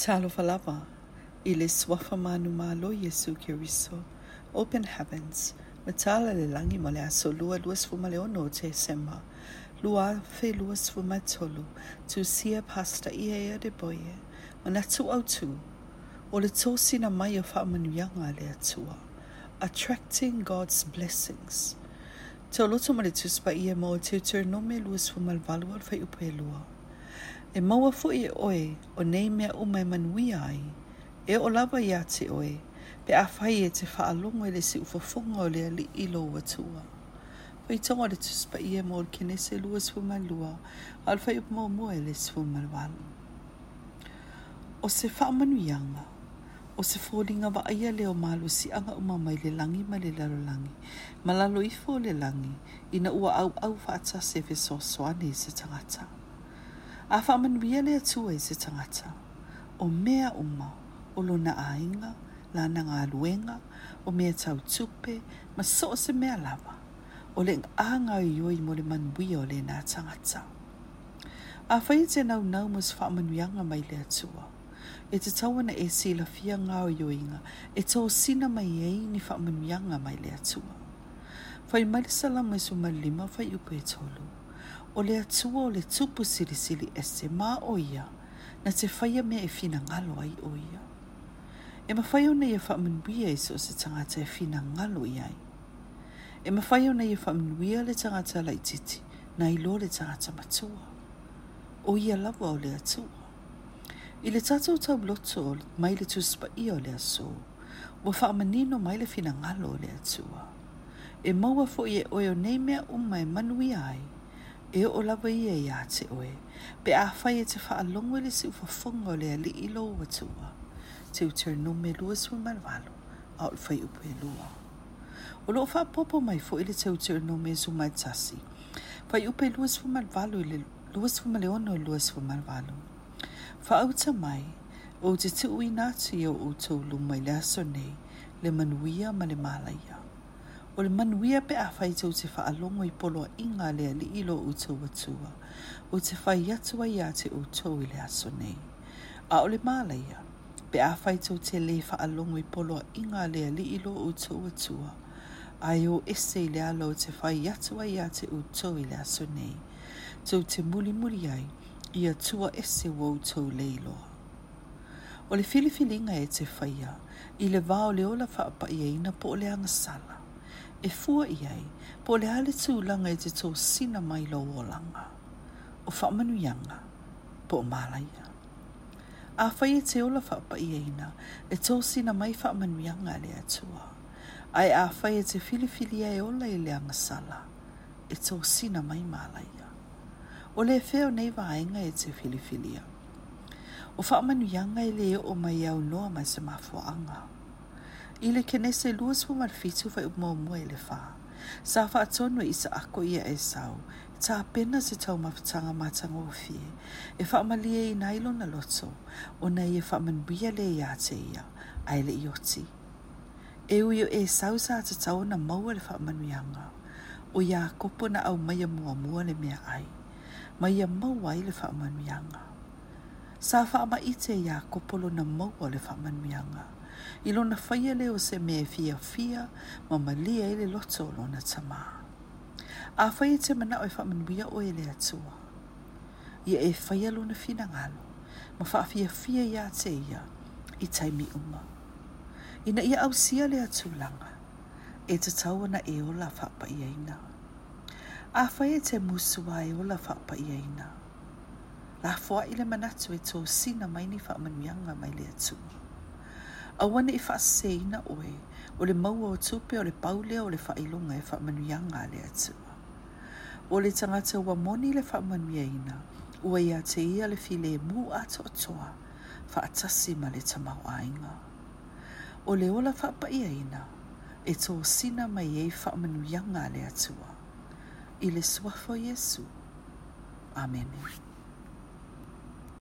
Talofalava, lava, manu malo Yesu Kiriso, open heavens, metala lelangi langi male aso lua luas fumale te Semba, lua fe luas fumatolu, tu sia pasta ia de boye, manatu au tu, o le tosi na mai o yanga le atua, attracting God's blessings. Te oloto male tuspa ia mo te utere nome luas fumalvalu fe fai upelua. e maua fo e oe o nei mea o manui ai. E o lava ia te oe, pe a fai e te wha alongo e le si ufa fonga o lea li ilo wa tua. Pai tonga le tuspa i e mor kene se lua sfu lua, al fai upa e mau mua e le sfu mai O se wha manui anga, o se fōringa wa aia leo malu si anga uma mai le langi ma le larolangi, ma lalo i fō le langi, ina ua au au wha atase fe so soane se tangataa a whamanuia le atua i se tangata. O mea uma, o luna ainga, la ngā luenga, o mea tau tupe, ma so se mea lava. O le ngā ngā ioi mo le manuia o le nā tangata. A whai te nau nau mus whamanuianga mai le atua. E te tauana e se la fia ngā ioinga, e tō sina mai e ni whamanuianga mai le atua. Whai marisala mai su malima whai upe e tolu. o le atua o le tupu silisili ese ma o ia na te whaia mea e finangalo ai o ia. E mawhai o nei e whamanuia e so se tangata e finangalo i ai. E mawhai o nei e whamanuia le tangata lai titi na i lo le tangata matua. O ia lawa o le atua. I le tatou tau bloto mai le tuspa i o le aso, wa whamanino mai le finangalo o le atua. E maua fo i e oio nei mea umma e manuia ai. e o vai e ia te oe, pe a whai e te whaalongo le si ufafonga fungo le ali i lo wa tua, te ter no me lua sui marwalo, a o whai upu e lua. O fa popo mai fo ele te ter no me su mai tasi, whai upu e lua su marwalo i le lua sui maleono i e lua Fa marwalo. Whaauta mai, o te te ui nātu i o lu mai le aso nei, le manuia ma le malaya. o le manuia pe a fai tau te whaalongo i polo inga lea li ilo u tau atua o te fai atua i a te o tau i le aso nei. A o le mālaia, pe a fai tau te le whaalongo i polo inga lea li ilo u tau atua a e o ese i le alo te fai atua i a te o tau i le aso nei. Tau te muli muli ai i a tua ese wo tau leiloa. O le filifilinga e te whaia, i le vāo le ola whaapa i eina po o le angasala e fua i ai, po le hale tū langa i te tō sina mai lo o langa, o whamanu yanga, po o mālaia. A whai e te ola whapa i eina, e, e tō sina mai whamanu yanga le atua, ai a whai e te filifilia e ola i le angasala, e tō sina mai mālaia. O le feo nei vāenga e te filifilia. O whamanu yanga i le o mai au noa mai se mafuanga i le kenese luas fu marfitu fai u mōmua i le whā. Sa wha atonu i sa ako ia e sau, ta pena se tau mafutanga matanga o fie, e wha amalia e i nailo na loto, o na i e wha manbia le ia te ia, a ele i oti. E uio e sau sa ta tau na maua le wha manuianga, o ia kopo na au maia mua mua le mea ai, mai ia maua i le wha manuianga. Sa wha ama i te ia kopolo na maua le wha manuianga, o i lona faia leo se me fiafia ma malia i le loto o lona A afaia te manao e faamanuia oe e le atua ia e faia lona ngalo ma fia iā te ia i taimi uma ina ia ausia le atulaga e taua na e ola fa pa ia ina. a e ola La lafoaʻi ile manatu e tosina mai ni faamanuiaga mai le atua Awa ne ifa seina oe, o le maua o tupe o le paule o le whailunga e whamanuianga le atua. O le tangata ua moni le whamanuiaina, ua ia te ia le file mu ato atoa, whaatasi ma le tamau ainga. O le ola whapa iaina, e tō sina mai e whamanuianga le atua. I le suafo Jesu. Amen.